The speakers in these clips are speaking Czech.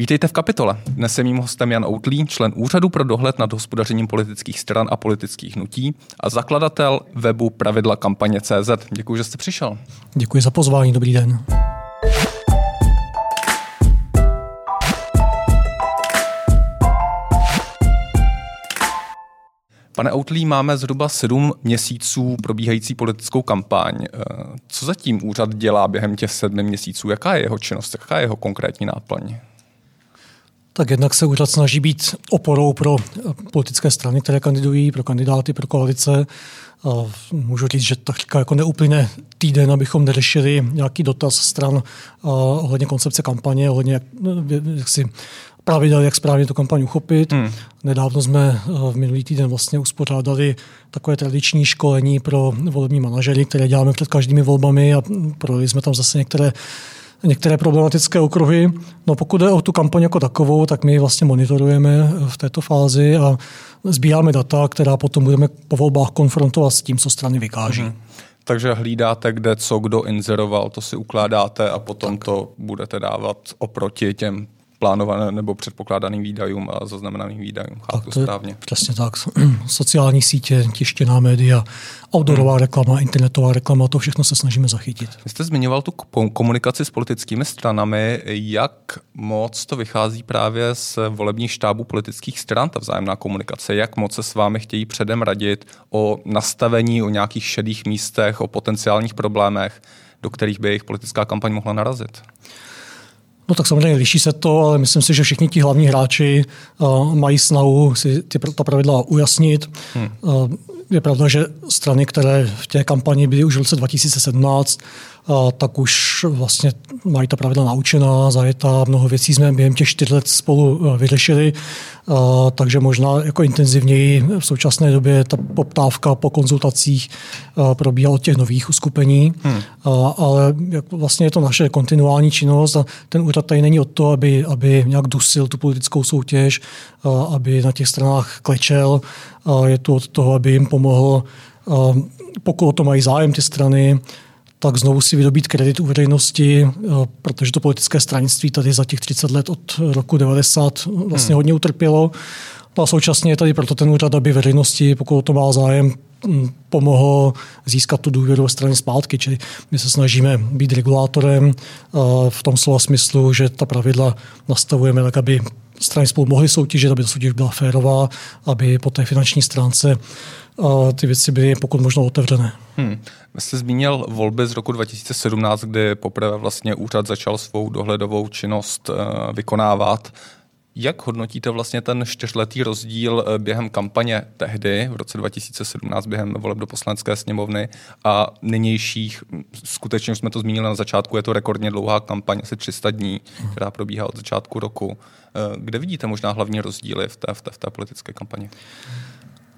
Vítejte v kapitole. Dnes je mým hostem Jan Outlí, člen Úřadu pro dohled nad hospodařením politických stran a politických hnutí a zakladatel webu Pravidla kampaně CZ. Děkuji, že jste přišel. Děkuji za pozvání, dobrý den. Pane Outlí, máme zhruba sedm měsíců probíhající politickou kampaň. Eh, co zatím úřad dělá během těch sedmi měsíců? Jaká je jeho činnost? Jaká je jeho konkrétní náplň? Tak jednak se úřad snaží být oporou pro politické strany, které kandidují, pro kandidáty, pro koalice. Můžu říct, že tak jako neuplyne týden, abychom neřešili nějaký dotaz stran ohledně koncepce kampaně, ohledně jak, jak si pravidel, jak správně tu kampaň uchopit. Hmm. Nedávno jsme v minulý týden vlastně uspořádali takové tradiční školení pro volební manažery, které děláme před každými volbami a projeli jsme tam zase některé některé problematické okruhy. No pokud jde o tu kampaň jako takovou, tak my vlastně monitorujeme v této fázi a sbíráme data, která potom budeme po volbách konfrontovat s tím, co strany vykáží. Mm-hmm. Takže hlídáte, kde co kdo inzeroval, to si ukládáte a potom tak. to budete dávat oproti těm plánovaným nebo předpokládaným výdajům a zaznamenaným výdajům. Chápu tak to správně. Přesně tak. Sociální sítě, tištěná média, outdoorová hmm. reklama, internetová reklama, to všechno se snažíme zachytit. Vy jste zmiňoval tu komunikaci s politickými stranami. Jak moc to vychází právě z volebních štábů politických stran, ta vzájemná komunikace? Jak moc se s vámi chtějí předem radit o nastavení, o nějakých šedých místech, o potenciálních problémech, do kterých by jejich politická kampaň mohla narazit? No tak samozřejmě liší se to, ale myslím si, že všichni ti hlavní hráči uh, mají snahu si ty, ta pravidla ujasnit. Hmm. Uh, je pravda, že strany, které v té kampani byly už v roce 2017, tak už vlastně mají ta pravidla naučená, zajetá, mnoho věcí jsme během těch čtyř let spolu e, vyřešili, takže možná jako intenzivněji v současné době ta poptávka po konzultacích e, probíhá od těch nových uskupení, hmm. ale vlastně je to naše kontinuální činnost a ten úřad tady není od toho, aby, aby nějak dusil tu politickou soutěž, aby na těch stranách klečel, je to od toho, aby jim pomohl, pokud o to mají zájem ty strany, tak znovu si vydobít kredit u veřejnosti, eh, protože to politické stranictví tady za těch 30 let od roku 90 vlastně hmm. hodně utrpělo. No a současně je tady proto ten úřad, aby veřejnosti, pokud to má zájem, hm, pomohl získat tu důvěru strany zpátky. Čili my se snažíme být regulátorem eh, v tom slova smyslu, že ta pravidla nastavujeme tak, aby strany spolu mohly soutěžit, aby ta soutěž byla férová, aby po té finanční stránce ty věci byly pokud možno otevřené. Hmm. Jste zmínil volby z roku 2017, kdy poprvé vlastně úřad začal svou dohledovou činnost eh, vykonávat. Jak hodnotíte vlastně ten čtyřletý rozdíl eh, během kampaně tehdy, v roce 2017, během voleb do poslanecké sněmovny a nynějších, skutečně jsme to zmínili na začátku, je to rekordně dlouhá kampaň, asi 300 dní, která probíhá od začátku roku. Eh, kde vidíte možná hlavní rozdíly v té, v té, v té politické kampani?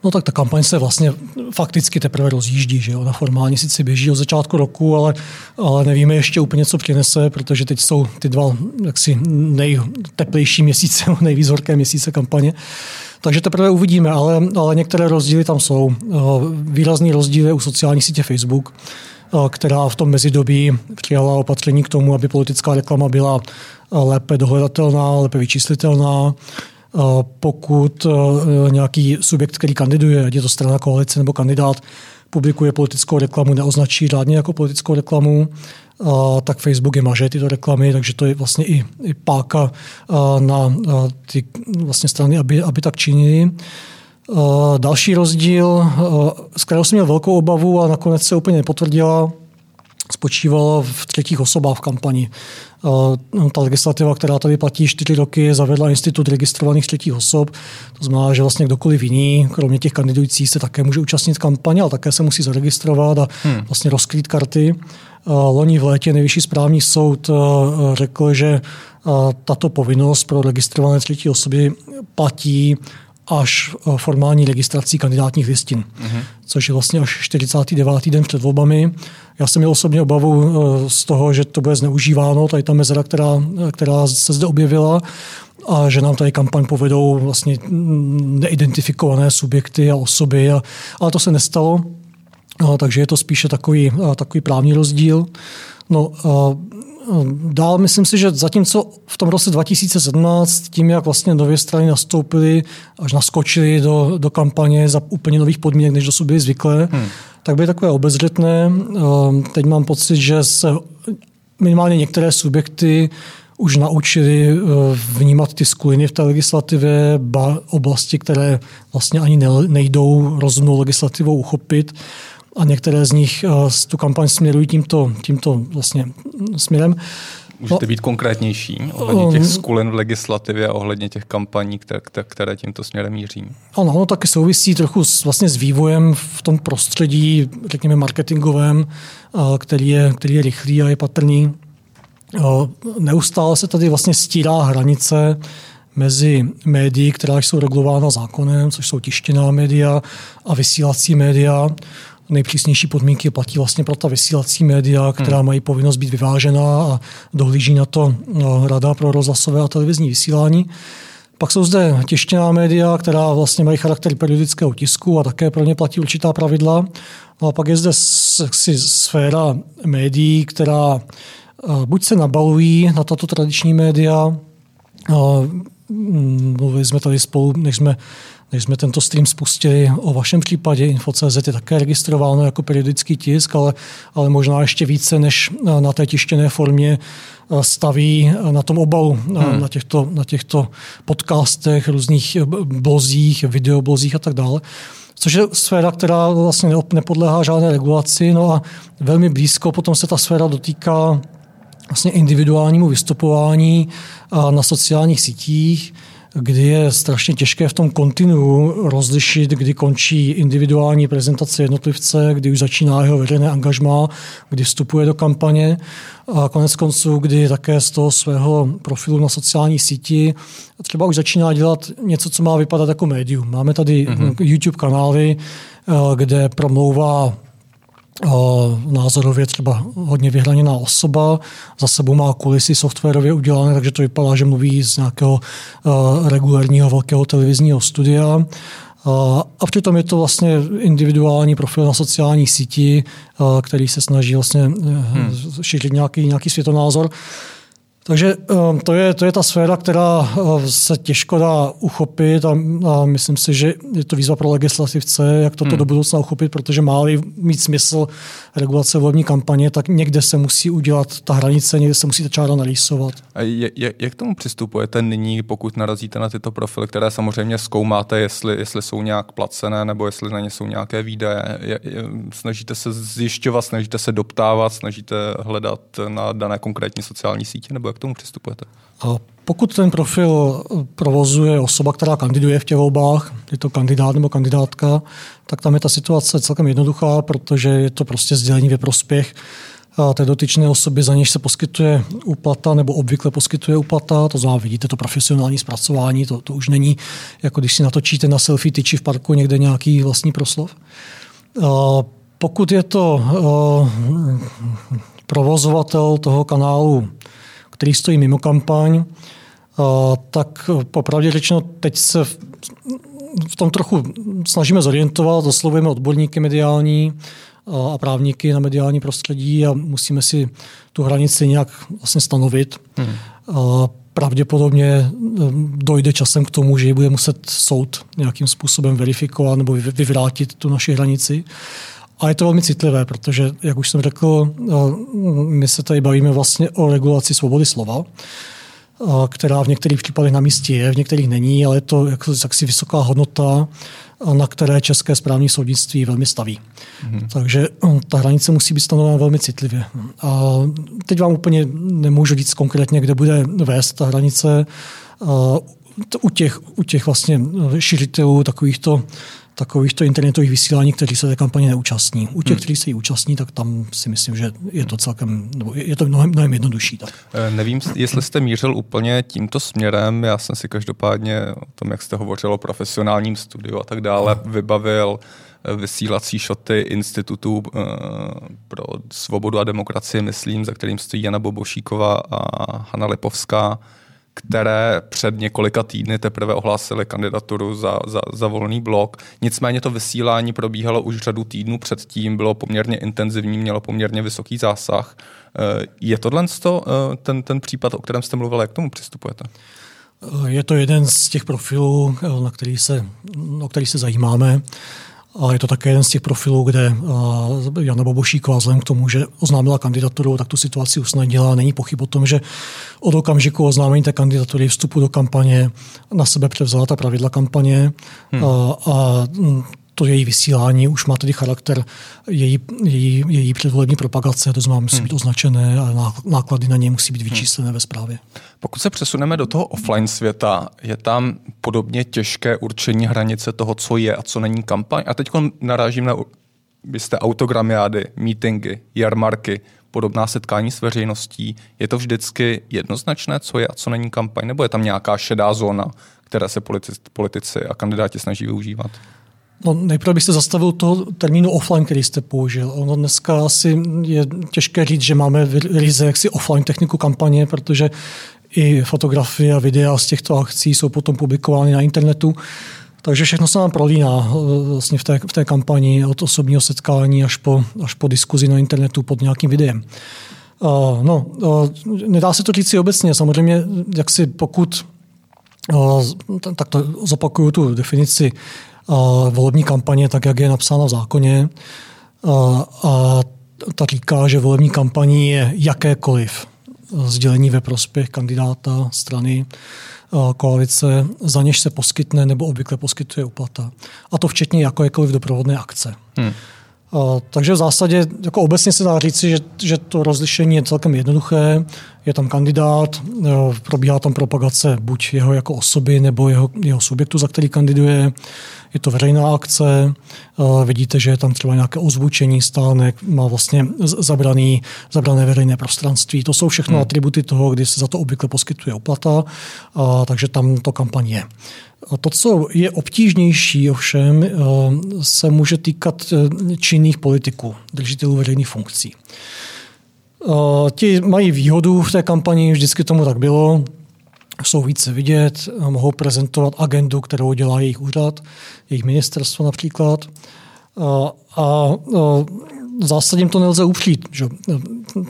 No tak ta kampaň se vlastně fakticky teprve rozjíždí, že jo? Na formálně sice běží od začátku roku, ale, ale nevíme ještě úplně, co přinese, protože teď jsou ty dva jaksi nejteplejší měsíce, nejvíc horké měsíce kampaně. Takže teprve uvidíme, ale, ale některé rozdíly tam jsou. Eh, výrazný rozdíl je u sociální sítě Facebook, eh, která v tom mezidobí přijala opatření k tomu, aby politická reklama byla eh, lépe dohledatelná, lépe vyčíslitelná, pokud e, nějaký subjekt, který kandiduje, ať je to strana koalice nebo kandidát, publikuje politickou reklamu, neoznačí řádně jako politickou reklamu, tak Facebook je maže tyto reklamy, takže to je vlastně i, i páka na ty vlastně strany, aby, aby tak činili. Další rozdíl, s kterou jsem měl velkou obavu a nakonec se úplně nepotvrdila, spočívalo v třetích osobách v kampani. Eh, ta legislativa, která tady platí čtyři roky, zavedla institut registrovaných třetích osob. To znamená, že vlastně kdokoliv jiný, kromě těch kandidujících, se také může účastnit kampaně, ale také se musí zaregistrovat a hmm. vlastně rozkrýt karty. Eh, loni v létě nejvyšší správní soud eh, řekl, že tato povinnost pro registrované třetí osoby platí až formální registrací kandidátních listin, mm-hmm. což je vlastně až 49. den před volbami. Já jsem měl osobně obavu eh, z toho, že to bude zneužíváno, tady ta mezera, která, která se zde objevila, a že nám tady kampaň povedou vlastně neidentifikované subjekty a osoby, a, ale to se nestalo, a, takže je to spíše takový, a, takový právní rozdíl. No, a, Dál myslím si, že zatímco v tom roce 2017 tím, jak vlastně nové strany nastoupily, až naskočily do, do kampaně za úplně nových podmínek, než dosud byly zvyklé, hmm. Tak byly takové obezřetné. Teď mám pocit, že se minimálně některé subjekty už naučili eh, vnímat ty skuliny v té legislativě, oblasti, které vlastně ani nejdou rozumnou legislativou uchopit a některé z nich eh, tu kampaň směrují tímto, tímto vlastně směrem. Můžete být konkrétnější ohledně těch um, skulin v legislativě a ohledně těch kampaní, které, které tímto směrem míří? Ano, ono taky souvisí trochu s, vlastně s vývojem v tom prostředí, řekněme, marketingovém, eh, který je, který je rychlý a je patrný. Neustále se tady vlastně stírá hranice mezi médií, která jsou regulována zákonem, což jsou tištěná média a vysílací média. Nejpřísnější podmínky platí vlastně pro ta vysílací média, která hmm. mají povinnost být vyvážená a dohlíží na to no, Rada pro rozhlasové a televizní vysílání. Pak jsou zde tištěná média, která vlastně mají charakter periodického tisku a také pro ně platí určitá pravidla. No a pak je zde sféra médií, která buď se nabalují na tato tradiční média, mm, mluvili jsme tady spolu, než jsme, než jsme tento stream spustili o vašem případě. Info.cz je také registrováno jako periodický tisk, ale, ale možná ještě více než na té tištěné formě staví na tom obalu, hmm. na, těchto, na těchto podcastech, různých blozích, videoblozích a tak dále což je sféra, která vlastně nepodléhá žádné regulaci. No a velmi blízko potom se ta sféra dotýká vlastně individuálnímu vystupování na sociálních sítích, kdy je strašně těžké v tom kontinu rozlišit, kdy končí individuální prezentace jednotlivce, kdy už začíná jeho veřejné angažmá, kdy vstupuje do kampaně a konec konců, kdy také z toho svého profilu na sociální síti třeba už začíná dělat něco, co má vypadat jako médium. Máme tady mm-hmm. YouTube kanály, kde promlouvá názorově třeba hodně vyhraněná osoba, za sebou má kulisy softwarově udělané, takže to vypadá, že mluví z nějakého regulárního velkého televizního studia. A přitom je to vlastně individuální profil na sociální síti, který se snaží vlastně hmm. šířit nějaký, nějaký světonázor. Takže ehm, to je, to je ta sféra, která ehm, se těžko dá uchopit a, a myslím si, že je to výzva pro legislativce, jak toto hmm. do budoucna uchopit, protože má mít smysl regulace volební kampaně, tak někde se musí udělat ta hranice, někde se musí ta čára narýsovat. A je, je, jak k tomu přistupujete nyní, pokud narazíte na tyto profily, které samozřejmě zkoumáte, jestli, jestli jsou nějak placené nebo jestli na ně jsou nějaké výdaje? Je, je, snažíte se zjišťovat, snažíte se doptávat, snažíte hledat na dané konkrétní sociální sítě, nebo jak k tomu přistupujete? Pokud ten profil provozuje osoba, která kandiduje v těch volbách, je to kandidát nebo kandidátka, tak tam je ta situace celkem jednoduchá, protože je to prostě sdělení ve prospěch té dotyčné osoby, za něž se poskytuje úplata nebo obvykle poskytuje úplata. To znamená, vidíte to profesionální zpracování, to, to už není jako když si natočíte na selfie tyči v parku někde nějaký vlastní proslov. Pokud je to provozovatel toho kanálu který stojí mimo kampaň, tak popravdě řečeno teď se v tom trochu snažíme zorientovat, oslovujeme odborníky mediální a právníky na mediální prostředí a musíme si tu hranici nějak vlastně stanovit. Hmm. Pravděpodobně dojde časem k tomu, že ji bude muset soud nějakým způsobem verifikovat nebo vyvrátit tu naši hranici. A je to velmi citlivé, protože, jak už jsem řekl, eh, my se tady bavíme vlastně o regulaci svobody slova, která v některých případech na místě je, v některých není, ale je to jaksi vysoká hodnota, na které české správní soudnictví velmi staví. Mm-hmm. Takže ta hranice musí být stanovena velmi citlivě. A teď vám úplně nemůžu říct konkrétně, kde bude vést ta hranice. U těch, u těch vlastně širitelů takovýchto takovýchto internetových vysílání, kteří se té kampaně neúčastní. U těch, hmm. kteří se jí účastní, tak tam si myslím, že je to celkem, nebo je to mnohem, mnohem jednodušší. Tak. Eh, nevím, jestli jste mířil úplně tímto směrem. Já jsem si každopádně o tom, jak jste hovořil o profesionálním studiu a tak dále, hmm. vybavil eh, vysílací šoty institutu eh, pro svobodu a demokracii, myslím, za kterým stojí Jana Bobošíková a Hanna Lipovská které před několika týdny teprve ohlásili kandidaturu za, za, za volný blok. Nicméně to vysílání probíhalo už řadu týdnů předtím, bylo poměrně intenzivní, mělo poměrně vysoký zásah. Eh, je tohle eh, ten, ten případ, o kterém jste mluvil, jak k tomu přistupujete? Je to jeden z těch profilů, na který se, o který se zajímáme. A je to také jeden z těch profilů, kde Jana Bobošíková vzhledem k tomu, že oznámila kandidaturu, tak tu situaci usnadnila. Není pochyb o tom, že od okamžiku oznámení té kandidatury, vstupu do kampaně, na sebe převzala ta pravidla kampaně hmm. a, a to její vysílání už má tedy charakter její, její, její předvolební propagace, to znamená, musí hmm. být označené a náklady na ně musí být vyčíslené hmm. ve zprávě. Pokud se přesuneme do toho offline světa, je tam podobně těžké určení hranice toho, co je a co není kampaň. A teď narážím na vy jste autogramiády, meetingy, jarmarky, podobná setkání s veřejností. Je to vždycky jednoznačné, co je a co není kampaň, nebo je tam nějaká šedá zóna, které se politici, politici a kandidáti snaží využívat? No, nejprve bych se zastavil toho termínu offline, který jste použil. Ono dneska asi je těžké říct, že máme ryze jaksi offline techniku kampaně, protože i fotografie a videa z těchto akcí jsou potom publikovány na internetu. Takže všechno se nám prolíná eh, vlastně v té, v té kampani od osobního setkání až po, až po diskuzi na internetu pod nějakým videem. Uh, no, uh, nedá se to říct si obecně. Samozřejmě, jak si pokud, uh, tak to zopakuju tu definici, volební kampaně, tak jak je napsána v zákoně. A ta říká, že volební kampaní je jakékoliv sdělení ve prospěch kandidáta, strany, koalice, za něž se poskytne nebo obvykle poskytuje úplata. A to včetně jakékoliv doprovodné akce. Hmm. Takže v zásadě jako obecně se dá říci, že, že to rozlišení je celkem jednoduché. Je tam kandidát, probíhá tam propagace buď jeho jako osoby nebo jeho, jeho subjektu, za který kandiduje. Je to veřejná akce, vidíte, že je tam třeba nějaké ozvučení stánek, má vlastně zabraný, zabrané veřejné prostranství. To jsou všechno hmm. atributy toho, kdy se za to obvykle poskytuje oplata, takže tam to kampaň je. To, co je obtížnější ovšem, se může týkat e, činných politiků, držitelů veřejných funkcí. Ti mají výhodu v té kampani, vždycky tomu tak bylo, jsou více vidět, mohou prezentovat agendu, kterou dělá jejich úřad, jejich ministerstvo například. A, a, v zásadě to nelze upřít. Že?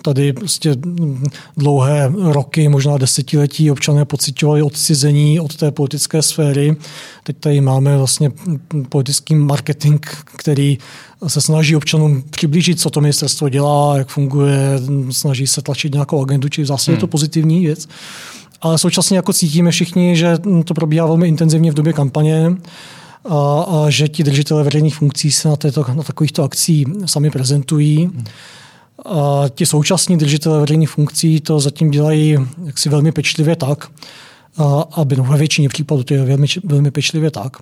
Tady prostě dlouhé roky, možná desetiletí občané pocitovali odcizení od té politické sféry. Teď tady máme vlastně politický marketing, který se snaží občanům přiblížit, co to ministerstvo dělá, jak funguje, snaží se tlačit nějakou agendu, či v zásadě hmm. je to pozitivní věc ale současně jako cítíme všichni, že to probíhá velmi intenzivně v době kampaně a, a že ti držitelé veřejných funkcí se na, této, na takovýchto akcí sami prezentují. A ti současní držitelé veřejných funkcí to zatím dělají jaksi velmi pečlivě tak, a, aby no, ve většině případů to je velmi, velmi pečlivě tak,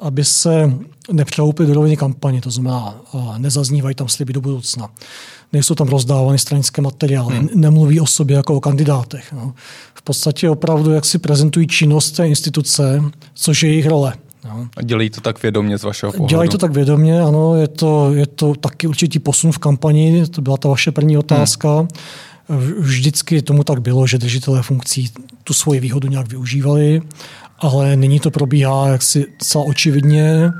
aby se nepřehoupili do roviny kampaně, to znamená, nezaznívají tam sliby do budoucna nejsou tam rozdávány stranické materiály, hmm. nemluví o sobě jako o kandidátech. No. V podstatě opravdu, jak si prezentují činnost té instituce, což je jejich role. No. A dělají to tak vědomě z vašeho pohledu? Dělají to tak vědomě, ano. Je to, je to taky určitý posun v kampani, to byla ta vaše první otázka. Hmm. Vždycky tomu tak bylo, že držitelé funkcí tu svoji výhodu nějak využívali, ale nyní to probíhá jaksi celá očividně.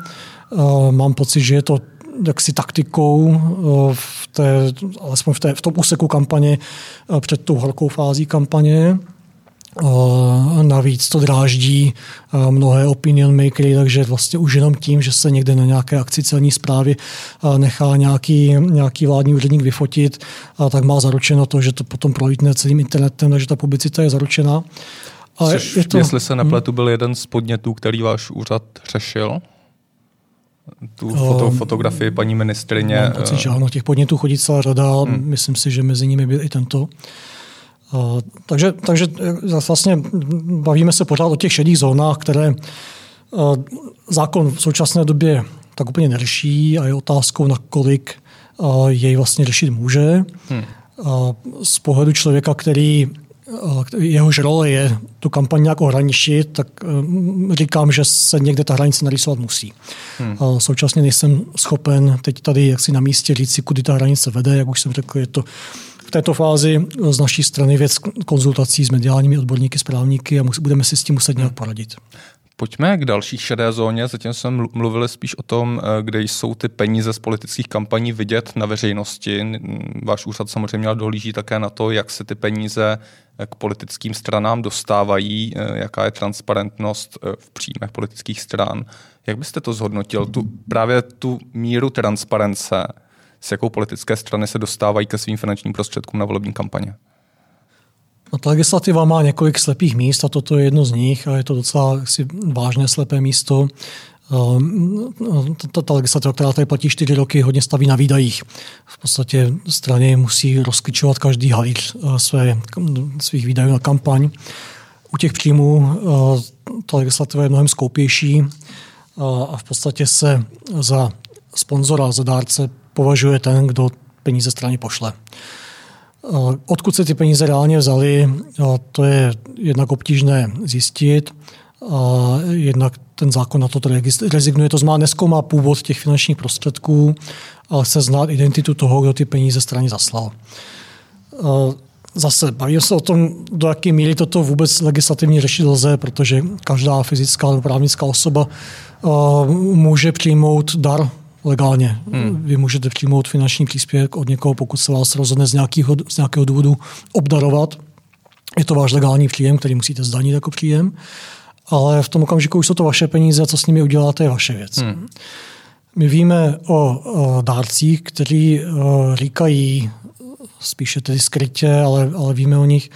Mám pocit, že je to jaksi taktikou eh, v té, alespoň v, té, v tom úseku kampaně eh, před tou horkou fází kampaně. Eh, navíc to dráždí mnohé opinion makery, takže vlastně už jenom tím, že se někde na nějaké akci celní zprávy nechá nějaký, nějaký vládní úředník vyfotit, tak má zaručeno to, že to potom projítne celým internetem, takže ta publicita je zaručena. Ale Což, je to, jestli se nepletu, byl jeden z podnětů, který váš úřad řešil? Tu foto, um, fotografii paní ministrině. Mám pocit, že ano, těch podnětů chodí celá řada, hmm. myslím si, že mezi nimi byl i tento. Uh, takže, takže eh, vlastně bavíme se pořád o těch šedých zónách, které uh, zákon v současné době tak úplně neřeší a je otázkou, na kolik uh, jej vlastně řešit může. Hmm. Z pohledu člověka, který jehož role je tu kampaň nějak ohraničit, tak eh, říkám, že se někde ta hranice narýsovat musí. Hmm. Současně nejsem schopen teď tady jaksi na místě říct si, kudy ta hranice vede, jak už jsem řekl, je to v této fázi z naší strany věc konzultací s mediálními odborníky, správníky a budeme si s tím muset nějak poradit. Pojďme k další šedé zóně. Zatím jsme mluvili spíš o tom, eh, kde jsou ty peníze z politických kampaní vidět na veřejnosti. Váš úřad samozřejmě dohlíží také na to, jak se ty peníze eh, k politickým stranám dostávají, eh, jaká je transparentnost v příjmech politických stran. Jak byste to zhodnotil, tu, právě tu míru transparence, s jakou politické strany se dostávají ke svým finančním prostředkům na volební kampaně? No, ta legislativa má několik slepých míst a toto je jedno z nich a je to docela si vážné slepé místo. Ehm, ta, ta legislativa, která tady platí čtyři roky, hodně staví na výdajích. V podstatě strany musí rozklíčovat každý halíř eh, své, svých výdajů na kampaň. U těch příjmů eh, ta legislativa je mnohem skoupější eh, a v podstatě se za sponzora, za dárce považuje ten, kdo peníze straně pošle. Odkud se ty peníze reálně vzaly, eh, to je jednak obtížné zjistit, a jednak ten zákon na to rezignuje. To znamená, neskoumá původ těch finančních prostředků, ale chce znát identitu toho, kdo ty peníze straně zaslal. Eh, zase bavíme se o tom, do jaké míry toto vůbec legislativně řešit lze, protože každá fyzická nebo právnická osoba může přijmout dar legálně. Hmm. Vy můžete přijmout finanční příspěvek od někoho, pokud se vás rozhodne z nějakého, z nějakého důvodu obdarovat. Je to váš legální příjem, který musíte zdanit jako příjem, ale v tom okamžiku už jsou to vaše peníze, co s nimi uděláte, je vaše věc. Hmm. My víme o, o dárcích, kteří o, říkají, spíše tedy skrytě, ale, ale víme o nich,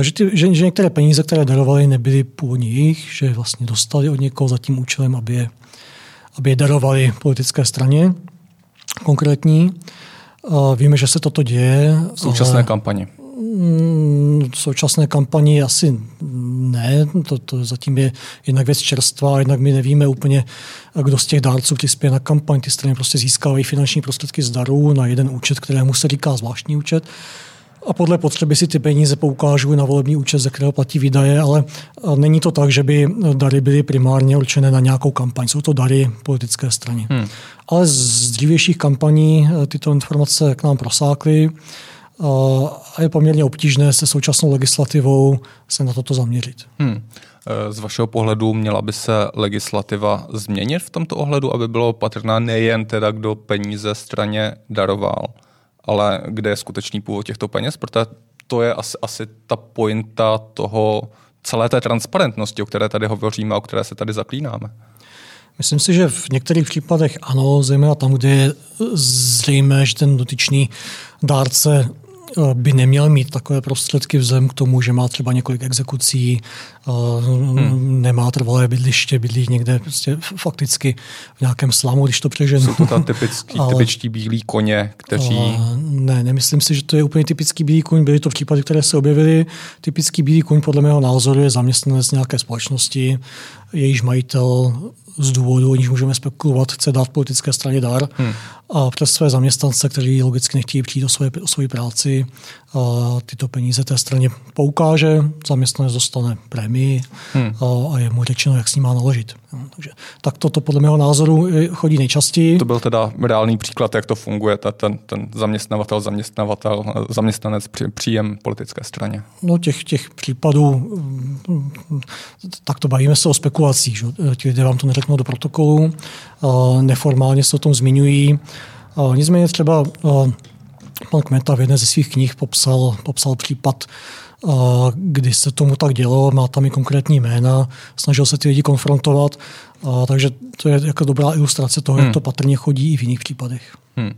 že, ty, že, že některé peníze, které darovali, nebyly původně jejich, že vlastně dostali od někoho za tím účelem, aby je aby je darovali politické straně konkrétní. Víme, že se toto děje. V současné kampani. Mm, v současné kampani asi ne, to, to zatím je jednak věc čerstvá, jednak my nevíme úplně, kdo z těch dárců přispěje na kampaň. Ty strany prostě získávají finanční prostředky z darů na jeden účet, kterému se říká zvláštní účet a podle potřeby si ty peníze poukážu na volební účet, ze kterého platí výdaje, ale není to tak, že by dary byly primárně určené na nějakou kampaň. Jsou to dary politické strany. Hmm. Ale z dřívějších kampaní e, tyto informace k nám prosákly a je poměrně obtížné se současnou legislativou se na toto zaměřit. Hmm. Z vašeho pohledu měla by se legislativa změnit v tomto ohledu, aby bylo patrná nejen teda, kdo peníze straně daroval, ale kde je skutečný původ těchto peněz, protože to je asi, asi ta pointa toho celé té transparentnosti, o které tady hovoříme a o které se tady zaklínáme. Myslím si, že v některých případech ano, zejména tam, kde je zřejmé, že ten dotyčný dárce by neměl mít takové prostředky vzhledem k tomu, že má třeba několik exekucí, eh, hmm. nemá trvalé bydliště, bydlí někde prostě fakticky v nějakém slamu, když to přeženu. Jsou to tam typický, Ale, typičtí bílí koně, kteří... Eh, ne, nemyslím si, že to je úplně typický bílý koň. Byly to případy, které se objevily. Typický bílý koň podle mého názoru je zaměstnanec nějaké společnosti, jejíž majitel z důvodu, o níž můžeme spekulovat, chce dát politické straně dar hmm. a přes své zaměstnance, kteří logicky nechtějí přijít o, svoje, o svoji práci, a tyto peníze té straně poukáže, zaměstnanec dostane prémii hmm. a, a je mu řečeno, jak s ním má naložit. Takže tak toto podle mého názoru chodí nejčastěji. To byl teda reálný příklad, jak to funguje, ten, ten zaměstnavatel, zaměstnavatel, zaměstnanec, příjem politické straně. No těch, těch případů, tak to bavíme se o spekulacích. Že? Ti lidé vám to neřeknou do protokolu, neformálně se o tom zmiňují. Nicméně třeba pan Kmeta v jedné ze svých knih popsal, popsal případ kdy se tomu tak dělo, má tam i konkrétní jména, snažil se ty lidi konfrontovat, a, takže to je jako dobrá ilustrace toho, hmm. jak to patrně chodí i v jiných případech. Hmm.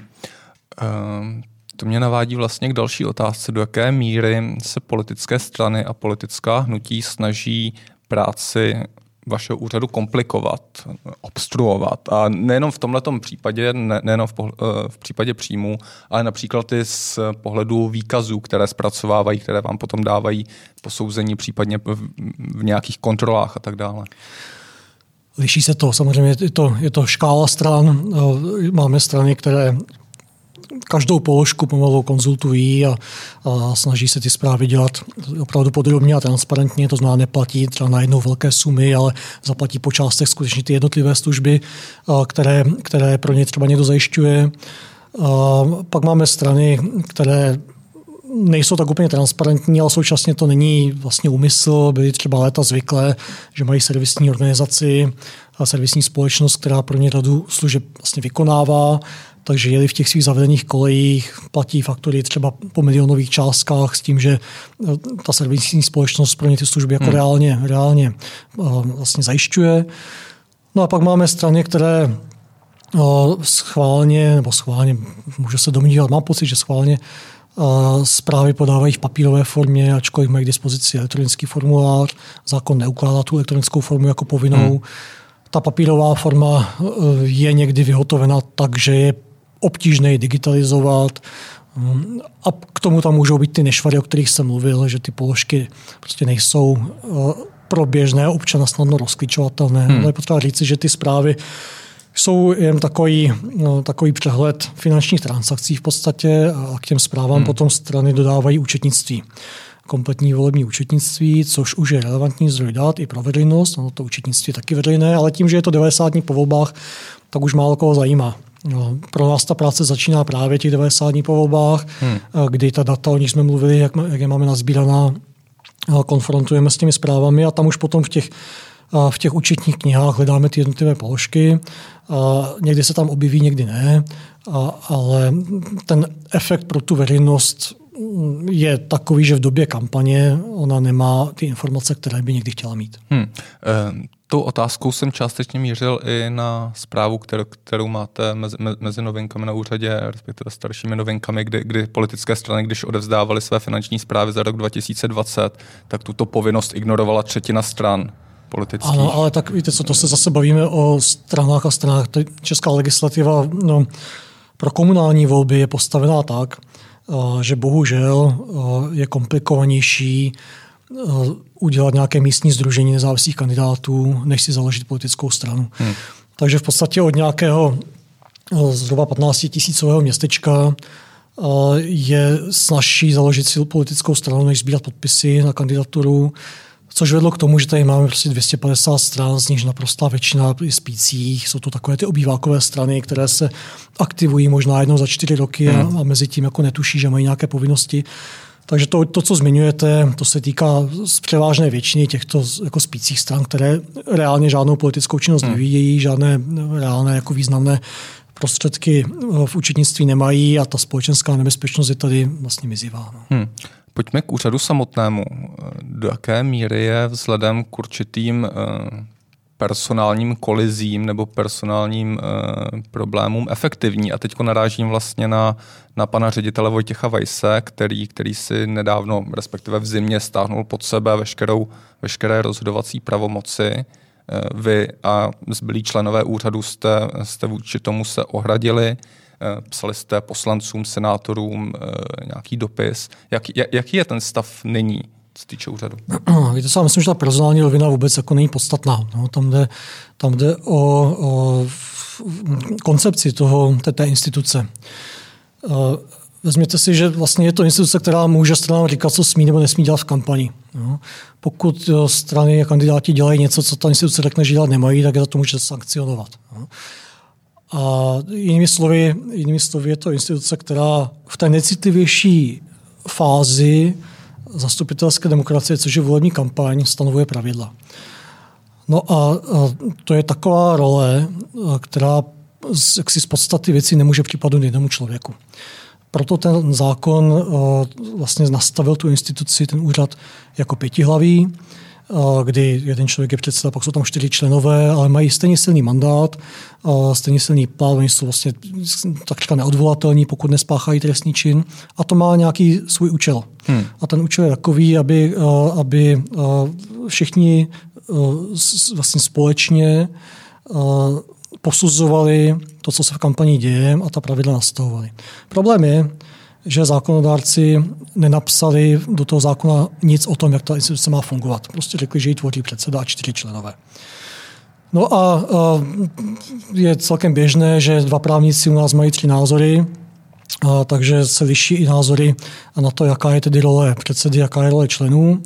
Um, to mě navádí vlastně k další otázce, do jaké míry se politické strany a politická hnutí snaží práci vašeho úřadu komplikovat, obstruovat. A nejenom v tomto případě, ne, nejenom v, pohl- eh, v případě příjmů, ale například i z pohledu výkazů, které zpracovávají, které vám potom dávají posouzení případně v, v nějakých kontrolách a tak dále. Liší se to, samozřejmě je to, je to škála stran. Eh, máme strany, které každou položku pomalu konzultují a, a snaží se ty zprávy dělat opravdu podrobně a transparentně. To znamená, neplatí třeba na jednou velké sumy, ale zaplatí po částech skutečně ty jednotlivé služby, které, které pro ně třeba někdo zajišťuje. A pak máme strany, které nejsou tak úplně transparentní, ale současně to není vlastně úmysl. Byly třeba léta zvyklé, že mají servisní organizaci a servisní společnost, která pro ně radu služeb vlastně vykonává takže jeli v těch svých zavedených kolejích, platí faktury třeba po milionových částkách s tím, že eh, ta servisní společnost pro ně ty služby jako hmm. reálně, reálně eh, vlastně zajišťuje. No a pak máme strany, které eh, schválně, nebo schválně, může se domnívat, mám pocit, že schválně zprávy podávají v papírové formě, ačkoliv mají k dispozici elektronický formulář. Zákon neukládá tu elektronickou formu jako povinnou. Hmm. Ta papírová forma je někdy vyhotovena tak, že je obtížné digitalizovat. A k tomu tam můžou být ty nešvary, o kterých jsem mluvil, že ty položky prostě nejsou eh, pro běžného občana snadno rozklíčovatelné. Hmm. Ale je potřeba říci, že ty zprávy jsou jen takový, no, takový přehled finančních transakcí v podstatě a k těm zprávám hmm. potom strany dodávají účetnictví kompletní volební účetnictví, což už je relevantní zdroj dát i pro veřejnost. Ono to účetnictví je taky veřejné, ale tím, že je to 90 dní po volbách, tak už málo koho zajímá. No, pro nás ta práce začíná právě těch 90 dní po volbách, hmm. kdy ta data, o nich jsme mluvili, jak, jak je máme nazbíraná, konfrontujeme s těmi zprávami a tam už potom v těch, v těch účetních knihách hledáme ty jednotlivé položky. A někdy se tam objeví, někdy ne, a, ale ten efekt pro tu veřejnost je takový, že v době kampaně ona nemá ty informace, které by někdy chtěla mít. Hmm. E, tou otázkou jsem částečně mířil i na zprávu, kterou, kterou máte mezi, mezi novinkami na úřadě, respektive staršími novinkami, kdy, kdy politické strany, když odevzdávaly své finanční zprávy za rok 2020, tak tuto povinnost ignorovala třetina stran politických. Ano, ale tak víte co, to se zase bavíme o stranách a stranách. Česká legislativa no, pro komunální volby je postavená tak, že bohužel je komplikovanější udělat nějaké místní združení nezávislých kandidátů, než si založit politickou stranu. Hmm. Takže v podstatě od nějakého zhruba 15 tisícového městečka je snažší založit si politickou stranu, než sbírat podpisy na kandidaturu. Což vedlo k tomu, že tady máme prostě 250 stran, z nichž naprostá většina je spících. Jsou to takové ty obývákové strany, které se aktivují možná jednou za čtyři roky a, hmm. a mezi tím jako netuší, že mají nějaké povinnosti. Takže to, to, co zmiňujete, to se týká z převážné většiny těchto jako spících stran, které reálně žádnou politickou činnost hmm. nevyvíjejí, žádné reálné jako významné prostředky v účetnictví nemají a ta společenská nebezpečnost je tady vlastně mizivá. No. Hmm. Pojďme k úřadu samotnému. Do jaké míry je vzhledem k určitým eh, personálním kolizím nebo personálním uh, problémům efektivní. A teď narážím vlastně na, na pana ředitele Vojtěcha Vajse, který, který si nedávno, respektive v zimě, stáhnul pod sebe veškerou, veškeré rozhodovací pravomoci. Uh, vy a zbylí členové úřadu jste, jste vůči tomu se ohradili. Uh, psali jste poslancům, senátorům nějaký dopis. Jak, jak, jaký je ten stav nyní? se týče úřadu? Víte já myslím, že ta personální rovina vůbec jako není podstatná. No, tam, jde, tam jde o, o koncepci toho, té, té instituce. Vezměte si, že vlastně je to instituce, která může stranám říkat, co smí nebo nesmí dělat v kampani. No. Pokud strany a kandidáti dělají něco, co ta instituce řekne, že dělat nemají, tak je za to může sankcionovat. No. A jinými slovy, jinými slovy je to instituce, která v té necitlivější fázi zastupitelské demokracie, což je volební kampaň, stanovuje pravidla. No a, to je taková role, která jaksi z podstaty věcí nemůže připadnout jednému člověku. Proto ten zákon vlastně nastavil tu instituci, ten úřad jako pětihlavý, kdy jeden člověk je předseda, pak jsou tam čtyři členové, ale mají stejně silný mandát, stejně silný plán, oni jsou vlastně takřka neodvolatelní, pokud nespáchají trestný čin a to má nějaký svůj účel. Hmm. A ten účel je takový, aby, aby všichni vlastně společně posuzovali to, co se v kampani děje a ta pravidla nastavovali. Problém je, že zákonodárci nenapsali do toho zákona nic o tom, jak ta instituce má fungovat. Prostě řekli, že ji tvoří předseda a čtyři členové. No a, je celkem běžné, že dva právníci u nás mají tři názory, a, takže se liší i názory na to, jaká je tedy role předsedy, jaká je role členů.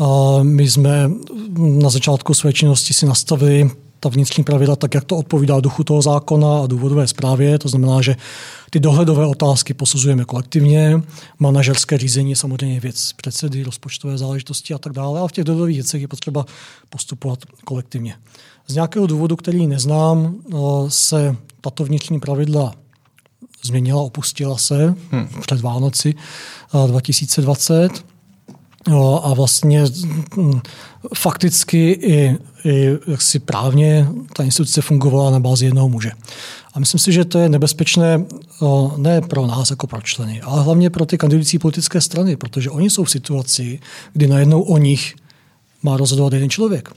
A my jsme na začátku své činnosti si nastavili ta vnitřní pravidla tak, jak to odpovídá duchu toho zákona a důvodové zprávě. To znamená, že ty dohledové otázky posuzujeme kolektivně, manažerské řízení je samozřejmě věc předsedy, rozpočtové záležitosti a tak dále, ale v těch dohledových věcech je potřeba postupovat kolektivně. Z nějakého důvodu, který neznám, eh, se tato vnitřní pravidla změnila, opustila se hmm. před Vánoci 2020 eh, a vlastně hm, fakticky i, i jaksi právně ta instituce fungovala na bázi jednoho muže. A myslím si, že to je nebezpečné ne pro nás jako pro členy, ale hlavně pro ty kandidující politické strany, protože oni jsou v situaci, kdy najednou o nich má rozhodovat jeden člověk.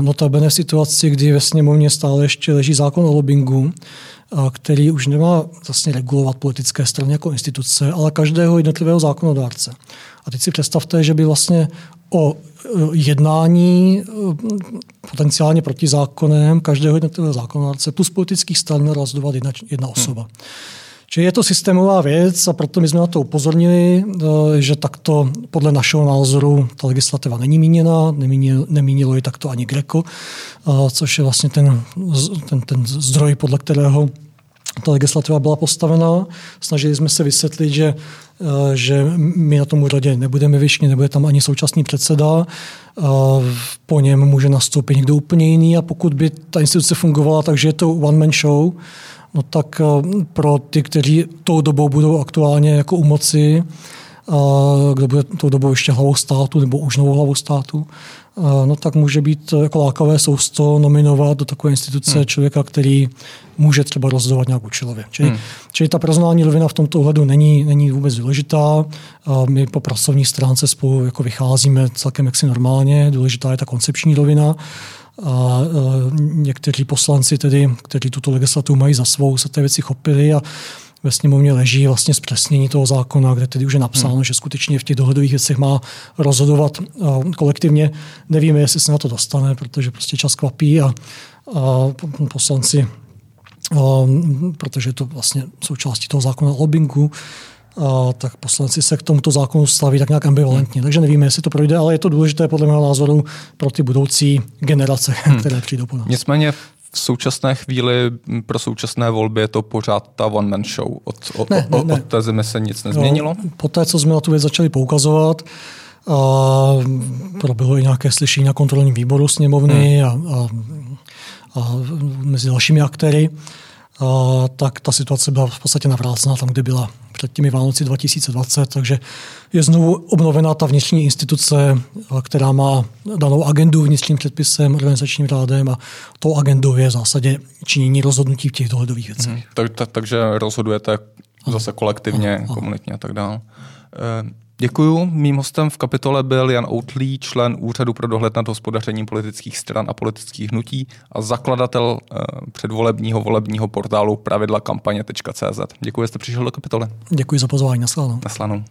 Notabene v situaci, kdy ve sněmovně stále ještě leží zákon o lobbingu, který už nemá vlastně regulovat politické strany jako instituce, ale každého jednotlivého zákonodárce. A teď si představte, že by vlastně o eh, jednání potenciálně proti zákonem každého jednotlivého zákonodárce plus politických stran rozhodovat jedna, jedna osoba. Hmm. Čili je to systémová věc a proto my jsme na to upozornili, eh, že takto podle našeho názoru ta legislativa není míněna, nemínilo, nemínilo ji takto ani Greco, eh, což je vlastně ten, ten, ten zdroj, podle kterého ta legislativa byla postavená. Snažili jsme se vysvětlit, že, eh, že my na tom úřadě nebudeme vyšní, nebude tam ani současný předseda, po něm může nastoupit někdo úplně jiný a pokud by ta instituce fungovala takže je to one-man show, no tak eh, pro ty, kteří tou dobou budou aktuálně jako u moci, eh, kdo bude tou dobou ještě hlavou státu nebo už novou hlavou státu, eh, no tak může být jako lákavé sousto nominovat do takové instituce hmm. člověka, který může třeba rozhodovat nějak účelově. Čili, hmm. čili ta personální rovina v tomto ohledu není, není vůbec důležitá. My po pracovní stránce spolu jako vycházíme celkem jaksi normálně. Důležitá je ta koncepční rovina a někteří poslanci, tedy, kteří tuto legislativu mají za svou, se té věci chopili a ve sněmovně leží vlastně zpřesnění toho zákona, kde tedy už je napsáno, hmm. že skutečně v těch dohledových věcech má rozhodovat kolektivně. Nevíme, jestli se na to dostane, protože prostě čas kvapí a, a poslanci, a, protože je to vlastně součástí toho zákona o lobbingu, a tak poslanci se k tomuto zákonu staví tak nějak ambivalentně. Hmm. Takže nevíme, jestli to projde, ale je to důležité podle mého názoru pro ty budoucí generace, hmm. které přijdou po nás. Nicméně v současné chvíli pro současné volby je to pořád ta one man show. Od, od, ne, ne, ne. od té zemi se nic nezměnilo? No, po té, co jsme na tu věc začali poukazovat, a proběhlo i nějaké slyšení na kontrolním výboru sněmovny hmm. a, a, a mezi dalšími aktéry, a, tak ta situace byla v podstatě navrácená tam, kde byla před těmi Vánoci 2020, takže je znovu obnovená ta vnitřní instituce, která má danou agendu vnitřním předpisem, organizačním řádem a tou agendou je v zásadě činění rozhodnutí v těch dohledových věcech. Hmm. Tak, tak, takže rozhodujete zase kolektivně, ano, ano. komunitně a tak dále. Děkuju. Mým hostem v kapitole byl Jan Outlí, člen Úřadu pro dohled nad hospodařením politických stran a politických hnutí a zakladatel eh, předvolebního volebního portálu pravidla kampaně.cz. Děkuji, že jste přišel do kapitoly. Děkuji za pozvání. Naslanou. Naslanou.